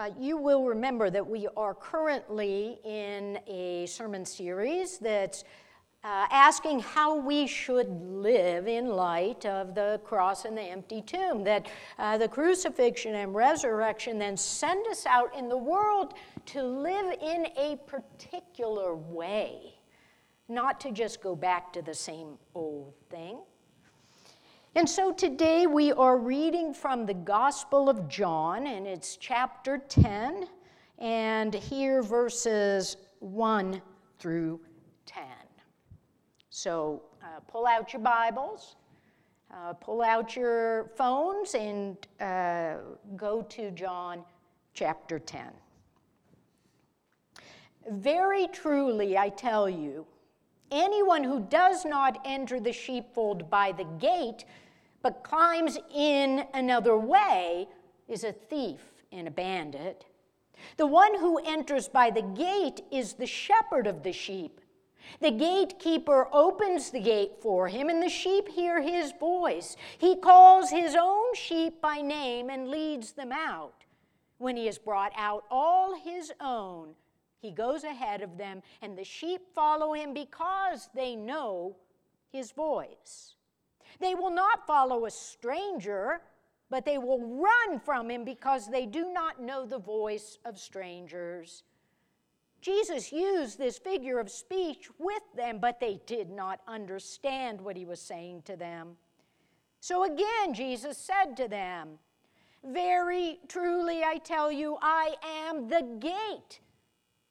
Uh, you will remember that we are currently in a sermon series that's uh, asking how we should live in light of the cross and the empty tomb. That uh, the crucifixion and resurrection then send us out in the world to live in a particular way, not to just go back to the same old thing. And so today we are reading from the Gospel of John, and it's chapter 10, and here verses 1 through 10. So uh, pull out your Bibles, uh, pull out your phones, and uh, go to John chapter 10. Very truly, I tell you, anyone who does not enter the sheepfold by the gate, but climbs in another way, is a thief and a bandit. The one who enters by the gate is the shepherd of the sheep. The gatekeeper opens the gate for him, and the sheep hear his voice. He calls his own sheep by name and leads them out. When he has brought out all his own, he goes ahead of them, and the sheep follow him because they know his voice. They will not follow a stranger, but they will run from him because they do not know the voice of strangers. Jesus used this figure of speech with them, but they did not understand what he was saying to them. So again, Jesus said to them, Very truly I tell you, I am the gate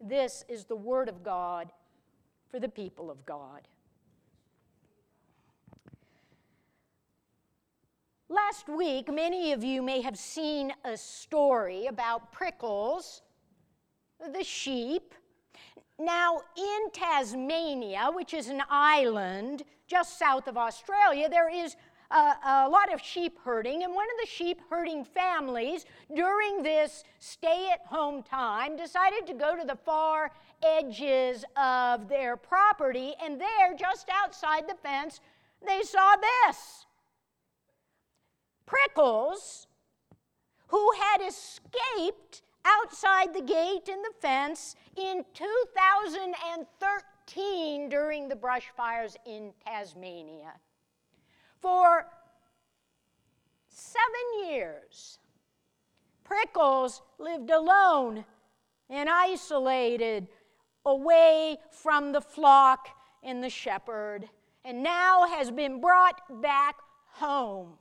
This is the word of God for the people of God. Last week, many of you may have seen a story about Prickles, the sheep. Now, in Tasmania, which is an island just south of Australia, there is a, a, lot of sheep herding, and one of the sheep herding families during this stay at home time decided to go to the far edges of their property, and there, just outside the fence, they saw this. Prickles, who had escaped outside the gate and the fence in 2013 during the brush fires in Tasmania. For seven years, Prickles lived alone and isolated away from the flock and the shepherd, and now has been brought back home.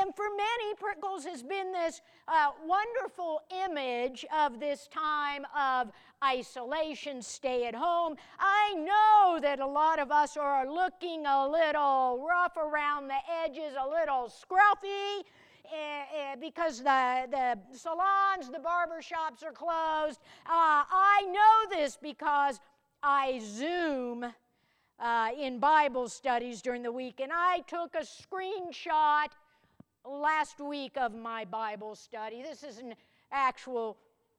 And for many, Prickles has been this uh, wonderful image of this time of isolation, stay at home. I know that a lot of us are looking a little rough around the edges, a little scruffy. Uh, because the, the salons, the barber shops are closed. Uh, I know this because I Zoom uh, in Bible studies during the week, and I took a screenshot last week of my Bible study. This is an actual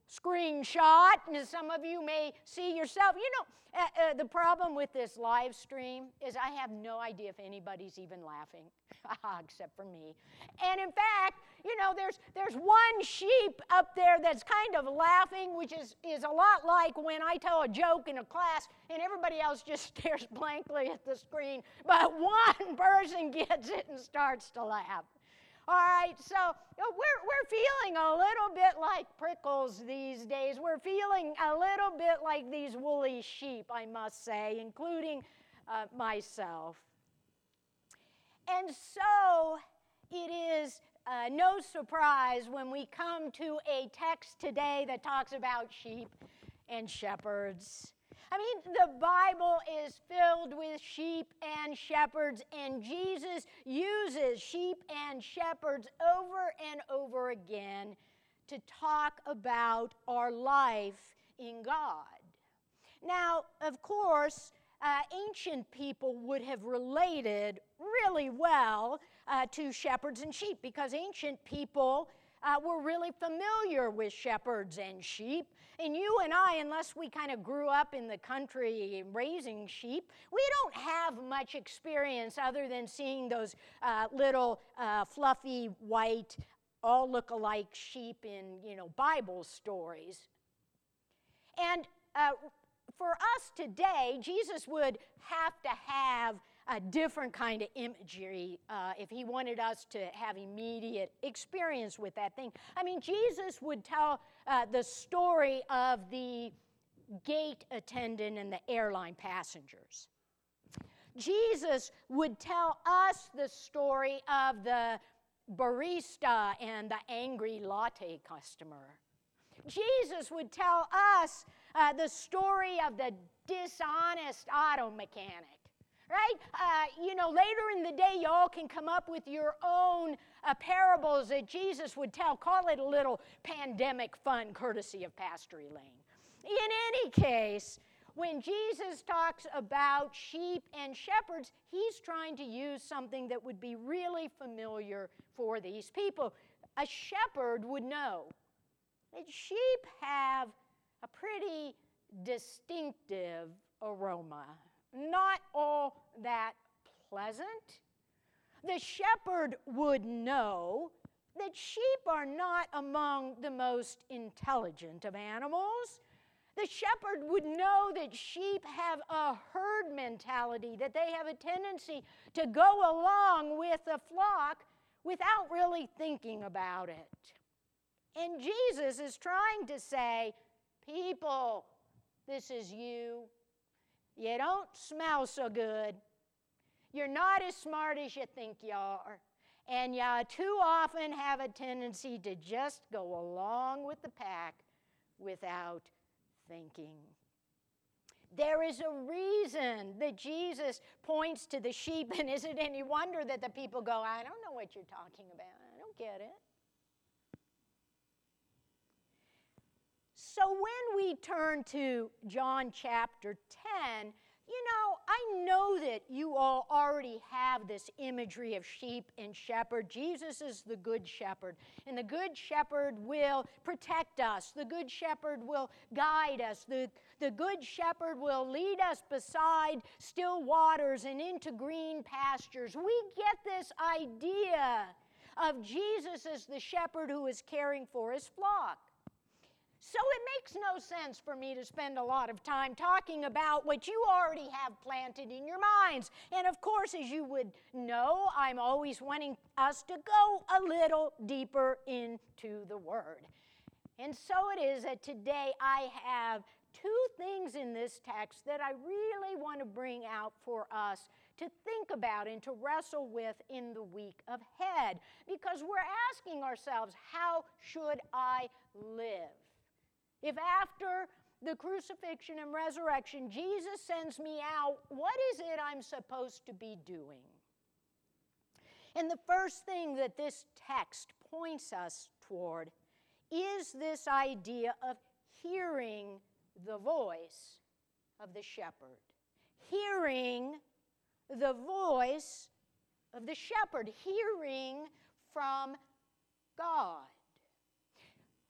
screenshot, and some of you may see yourself. You know, uh, uh, the problem with this live stream is I have no idea if anybody's even laughing, except for me. And in fact, you know, there's there's one sheep up there that's kind of laughing, which is is a lot like when I tell a joke in a class and everybody else just stares blankly at the screen, but one person gets it and starts to laugh. All right, so we're, we're feeling a little bit like prickles these days. We're feeling a little bit like these woolly sheep, I must say, including uh, myself. And so it is uh, no surprise when we come to a text today that talks about sheep and shepherds. I mean, the Bible is filled with sheep and shepherds, and Jesus uses sheep and shepherds over and over again to talk about our life in God. Now, of course, uh, ancient people would have related really well uh, to shepherds and sheep because ancient people uh, were really familiar with shepherds and sheep. And you and I, unless we kind of grew up in the country raising sheep, we don't have much experience other than seeing those uh, little uh, fluffy white, all look alike sheep in you know Bible stories. And uh, for us today, Jesus would have to have a different kind of imagery uh, if he wanted us to have immediate experience with that thing. I mean, Jesus would tell uh, the story of the gate attendant and the airline passengers. Jesus would tell us the story of the barista and the angry latte customer. Jesus would tell us uh, the story of the dishonest auto mechanic right? Uh, you know, later in the day, y'all can come up with your own uh, parables that Jesus would tell. Call it a little pandemic fun, courtesy of Pastor Elaine. In any case, when Jesus talks about sheep and shepherds, he's trying to use something that would be really familiar for these people. A shepherd would know that sheep have a pretty distinctive aroma not that pleasant. The shepherd would know that sheep are not among the most intelligent of animals. The shepherd would know that sheep have a herd mentality, that they have a tendency to go along with the flock without really thinking about it. And Jesus is trying to say, People, this is you. You don't smell so good. You're not as smart as you think you are. And you too often have a tendency to just go along with the pack without thinking. There is a reason that Jesus points to the sheep, and is it any wonder that the people go, I don't know what you're talking about. I don't get it. So when we turn to John chapter 10, you know, I know that you all already have this imagery of sheep and shepherd. Jesus is the good shepherd, and the good shepherd will protect us. The good shepherd will guide us. The, the good shepherd will lead us beside still waters and into green pastures. We get this idea of Jesus as the shepherd who is caring for his flock. So it makes no sense for me to spend a lot of time talking about what you already have planted in your minds. And of course, as you would know, I'm always wanting us to go a little deeper into the Word. And so it is that today I have two things in this text that I really want to bring out for us to think about and to wrestle with in the week ahead. Because we're asking ourselves, how should I live? If after the crucifixion and resurrection, Jesus sends me out, what is it I'm supposed to be doing? And the first thing that this text points us toward is this idea of hearing the voice of the shepherd. Hearing the voice of the shepherd, hearing from God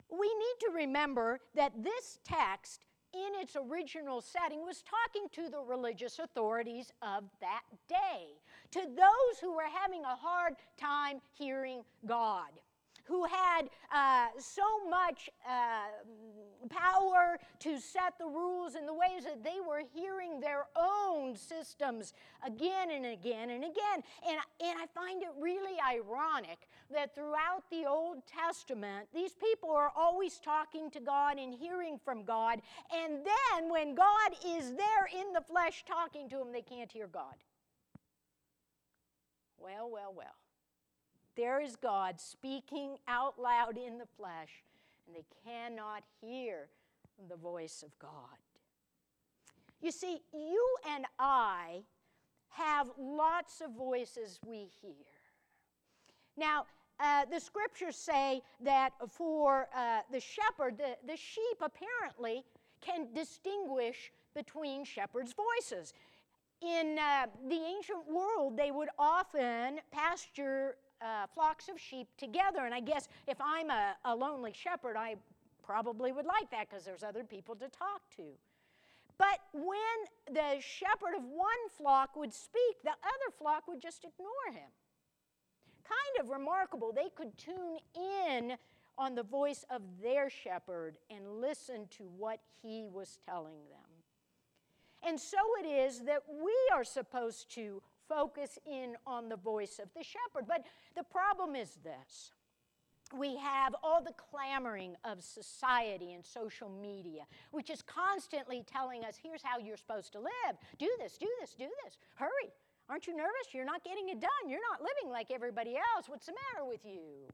we need to remember that this text, in its original setting, was talking to the religious authorities of that day, to those who were having a hard time hearing God who had uh, so much uh, power to set the rules in the ways that they were hearing their own systems again and again and again. And, and I find it really ironic that throughout the Old Testament, these people are always talking to God and hearing from God. And then when God is there in the flesh talking to them, they can't hear God. Well, well, well. There is God speaking out loud in the flesh, and they cannot hear the voice of God. You see, you and I have lots of voices we hear. Now, uh, the scriptures say that for uh, the shepherd, the, the sheep apparently can distinguish between shepherds' voices. In uh, the ancient world, they would often pasture uh, flocks of sheep together. And I guess if I'm a, a lonely shepherd, I probably would like that because there's other people to talk to. But when the shepherd of one flock would speak, the other flock would just ignore him. Kind of remarkable. They could tune in on the voice of their shepherd and listen to what he was telling them. And so it is that we are supposed to focus in on the voice of the shepherd. But the problem is this we have all the clamoring of society and social media, which is constantly telling us here's how you're supposed to live. Do this, do this, do this. Hurry. Aren't you nervous? You're not getting it done. You're not living like everybody else. What's the matter with you?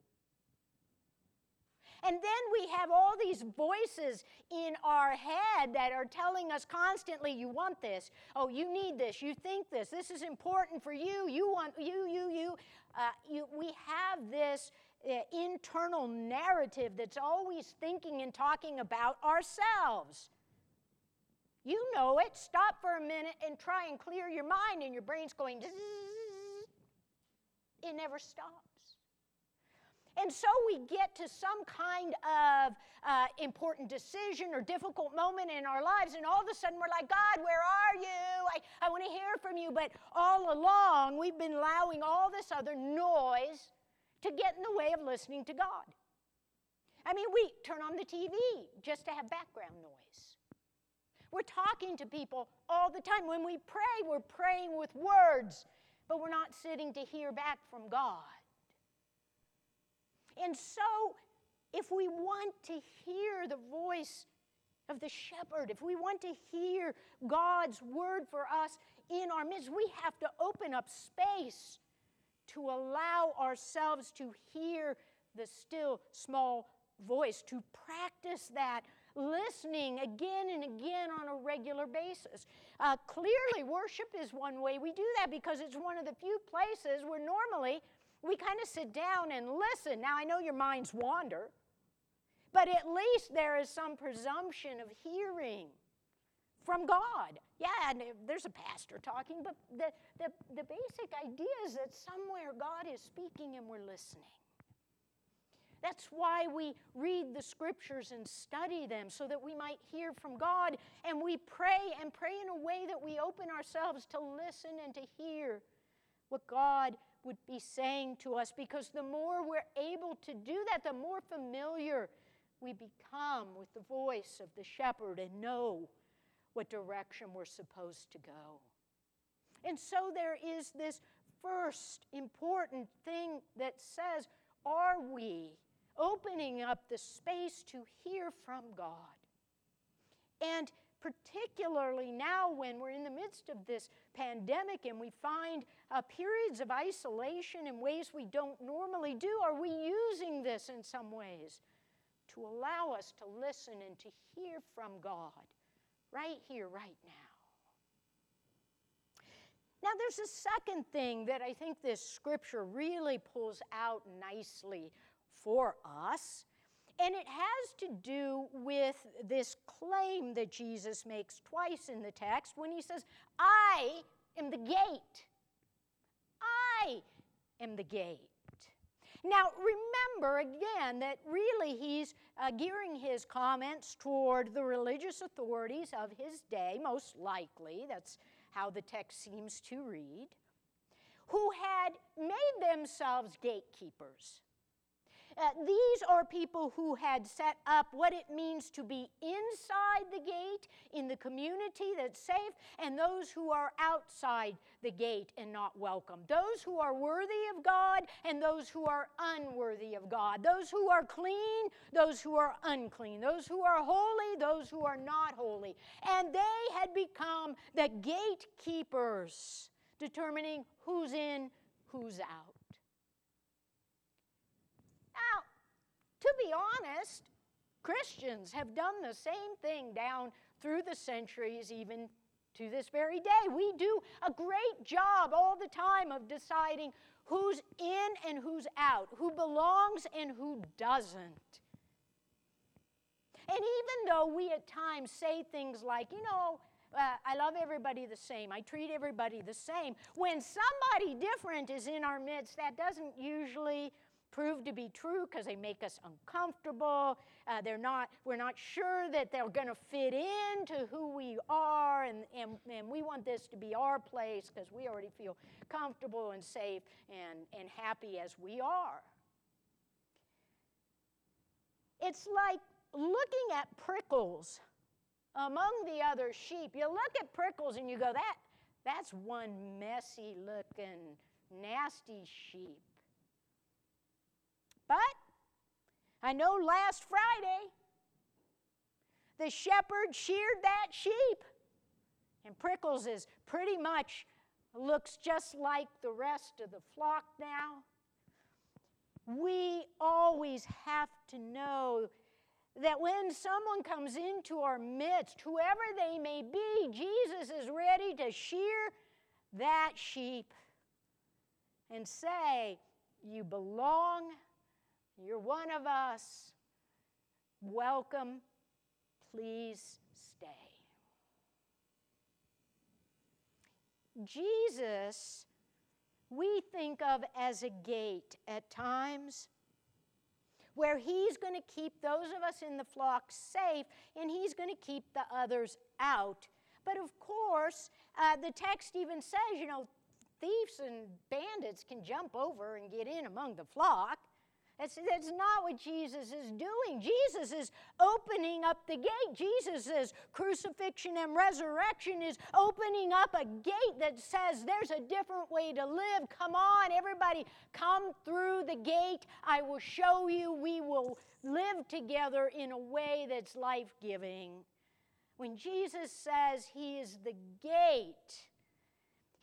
And then we have all these voices in our head that are telling us constantly, you want this. Oh, you need this. You think this. This is important for you. You want, you, you, you. Uh, you we have this uh, internal narrative that's always thinking and talking about ourselves. You know it. Stop for a minute and try and clear your mind, and your brain's going, it never stops. And so we get to some kind of uh, important decision or difficult moment in our lives, and all of a sudden we're like, God, where are you? I, I want to hear from you. But all along, we've been allowing all this other noise to get in the way of listening to God. I mean, we turn on the TV just to have background noise. We're talking to people all the time. When we pray, we're praying with words, but we're not sitting to hear back from God. And so, if we want to hear the voice of the shepherd, if we want to hear God's word for us in our midst, we have to open up space to allow ourselves to hear the still small voice, to practice that listening again and again on a regular basis. Uh, clearly, worship is one way we do that because it's one of the few places where normally we kind of sit down and listen. Now, I know your minds wander, but at least there is some presumption of hearing from God. Yeah, and there's a pastor talking, but the, the, the basic idea is that somewhere God is speaking and we're listening. That's why we read the scriptures and study them so that we might hear from God. And we pray and pray in a way that we open ourselves to listen and to hear what God would be saying to us because the more we're able to do that, the more familiar we become with the voice of the shepherd and know what direction we're supposed to go. And so there is this first important thing that says, Are we opening up the space to hear from God? And particularly now when we're in the midst of this pandemic and we find uh, periods of isolation in ways we don't normally do, are we using this in some ways to allow us to listen and to hear from God right here, right now? Now, there's a second thing that I think this scripture really pulls out nicely for us. And it has to do with this claim that Jesus makes twice in the text when he says, I am the gate. I am the gate. Now, remember again that really he's uh, gearing his comments toward the religious authorities of his day, most likely. That's how the text seems to read, who had made themselves gatekeepers. Uh, these are people who had set up what it means to be inside the gate in the community that's safe, and those who are outside the gate and not welcome. Those who are worthy of God and those who are unworthy of God. Those who are clean, those who are unclean. Those who are holy, those who are not holy. And they had become the gatekeepers, determining who's in, who's out. Now, to be honest, Christians have done the same thing down through the centuries, even to this very day. We do a great job all the time of deciding who's in and who's out, who belongs and who doesn't. And even though we at times say things like, you know, uh, I love everybody the same, I treat everybody the same, when somebody different is in our midst, that doesn't usually prove to be true because they make us uncomfortable. Uh, they're not, we're not sure that they're going to fit into who we are, and, and, and we want this to be our place because we already feel comfortable and safe and, and happy as we are. It's like looking at prickles among the other sheep. You look at prickles and you go, that, that's one messy looking, nasty sheep. But I know last Friday, the shepherd sheared that sheep. And Prickles is pretty much looks just like the rest of the flock now. We always have to know that when someone comes into our midst, whoever they may be, Jesus is ready to shear that sheep and say, You belong you're one of us. Welcome. Please stay. Jesus, we think of as a gate at times where he's going to keep those of us in the flock safe and he's going to keep the others out. But of course, uh, the text even says, you know, thieves and bandits can jump over and get in among the flock. That's, that's not what Jesus is doing. Jesus is opening up the gate. Jesus' crucifixion and resurrection is opening up a gate that says there's a different way to live. Come on, everybody, come through the gate. I will show you. We will live together in a way that's life giving. When Jesus says he is the gate,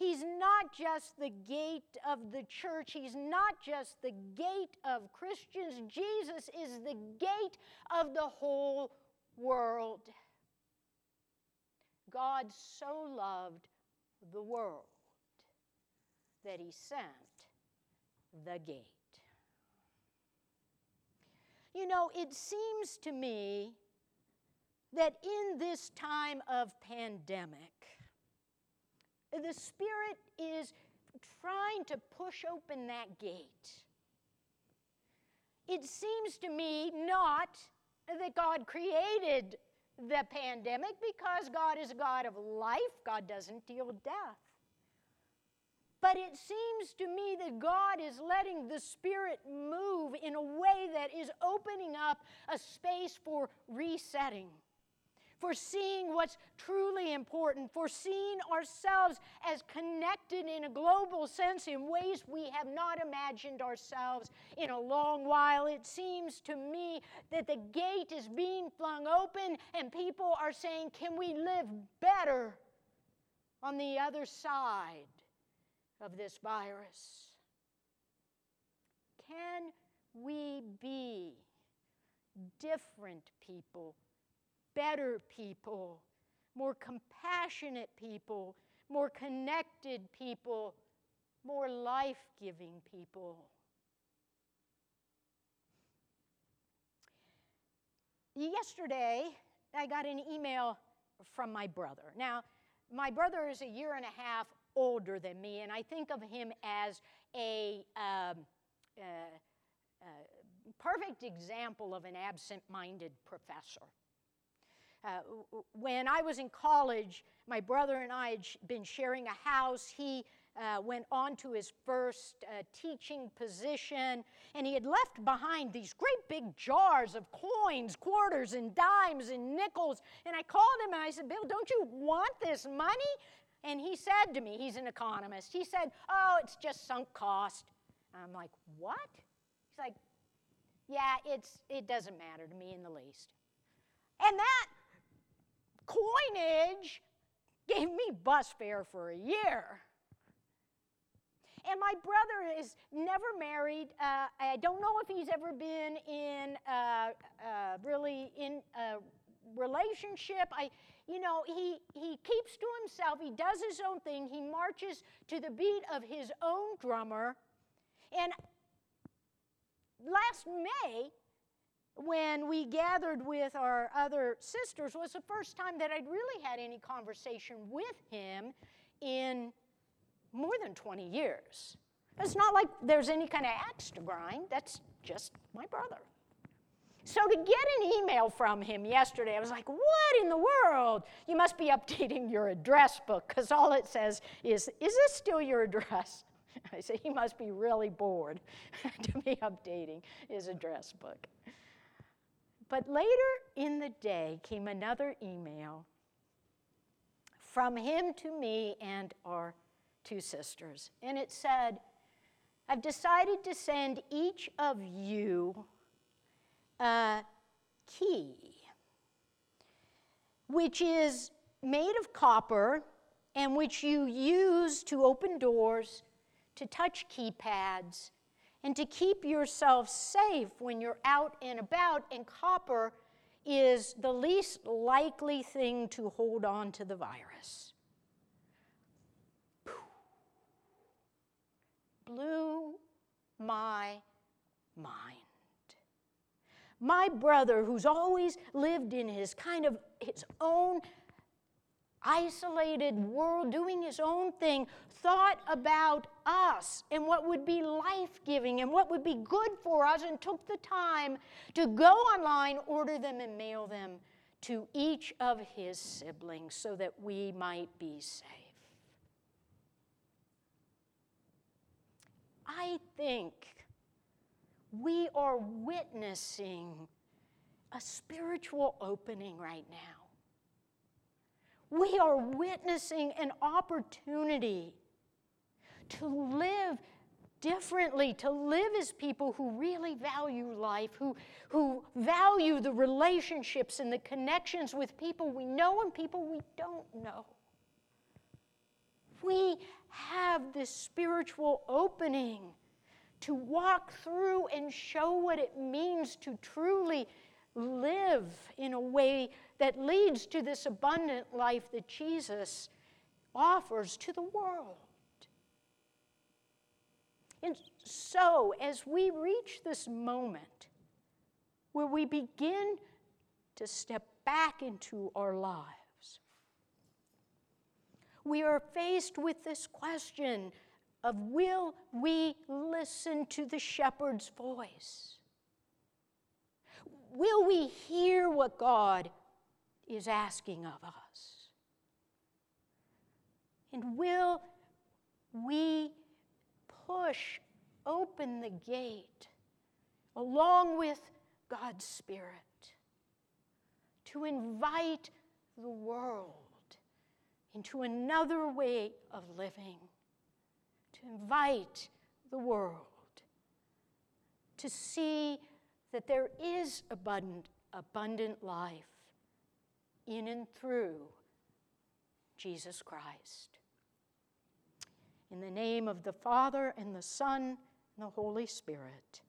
He's not just the gate of the church, He's not just the gate of Christians. Jesus is the gate of the whole world. God so loved the world that He sent the gate. You know, it seems to me that in this time of pandemic, the Spirit is trying to push open that gate. It seems to me not that God created the pandemic because God is a God of life, God doesn't deal death. But it seems to me that God is letting the Spirit move in a way that is opening up a space for resetting for seeing what's truly important, for seeing ourselves as connected in a global sense in ways we have not imagined ourselves in a long while. It seems to me that the gate is being flung open and people are saying, Can we live better on the other side of this virus? Can we be different people better people, more compassionate people, more connected people, more life giving people. Yesterday, I got an email from my brother. Now, my brother is a year and a half older than me, and I think of him as a um, uh, uh, perfect example of an absent minded professor. Uh, when I was in college, my brother and I had been sharing a house. He uh, went on to his first uh, teaching position, and he had left behind these great big jars of coins, quarters, and dimes and nickels. And I called him and I said, Bill, don't you want this money? And he said to me, he's an economist, he said, Oh, it's just sunk cost. And I'm like, What? He's like, Yeah, it's, it doesn't matter to me in the least. And that coinage gave me bus fare for a year. And my brother is never married. Uh, I don't know if he's ever been in uh, uh, really in a relationship. I, you know, he he keeps to himself. He does his own thing. He marches to the beat of his own drummer. And last May, when we gathered with our other sisters, was the first time that I'd really had any conversation with him in more than 20 years. It's not like there's any kind of axe to grind, that's just my brother. So to get an email from him yesterday, I was like, what in the world? You must be updating your address book because all it says is, is this still your address? I said, he must be really bored to be updating his address book. But later in the day came another email from him to me and our two sisters. And it said, I've decided to send each of you a key, which is made of copper and which you use to open doors, to touch keypads, and to keep yourself safe when you're out and about. And copper is the least likely thing to hold on to the virus. Blew my mind. My brother, who's always lived in his kind of his own isolated world, doing his own thing, thought about us and what would be life giving and what would be good for us, and took the time to go online, order them, and mail them to each of his siblings so that we might be safe. I think we are witnessing a spiritual opening right now. We are witnessing an opportunity to live differently, to live as people who really value life, who, who value the relationships and the connections with people we know and people we don't know. We have this spiritual opening to walk through and show what it means to truly live in a way that leads to this abundant life that Jesus offers to the world. And so, as we reach this moment where we begin to step back into our lives, we are faced with this question of will we listen to the shepherd's voice? Will we hear what God is asking of us? And will we push open the gate along with God's Spirit to invite the world into another way of living? to invite the world to see that there is abundant, abundant life in and through Jesus Christ. In the name of the Father, and the Son, and the Holy Spirit.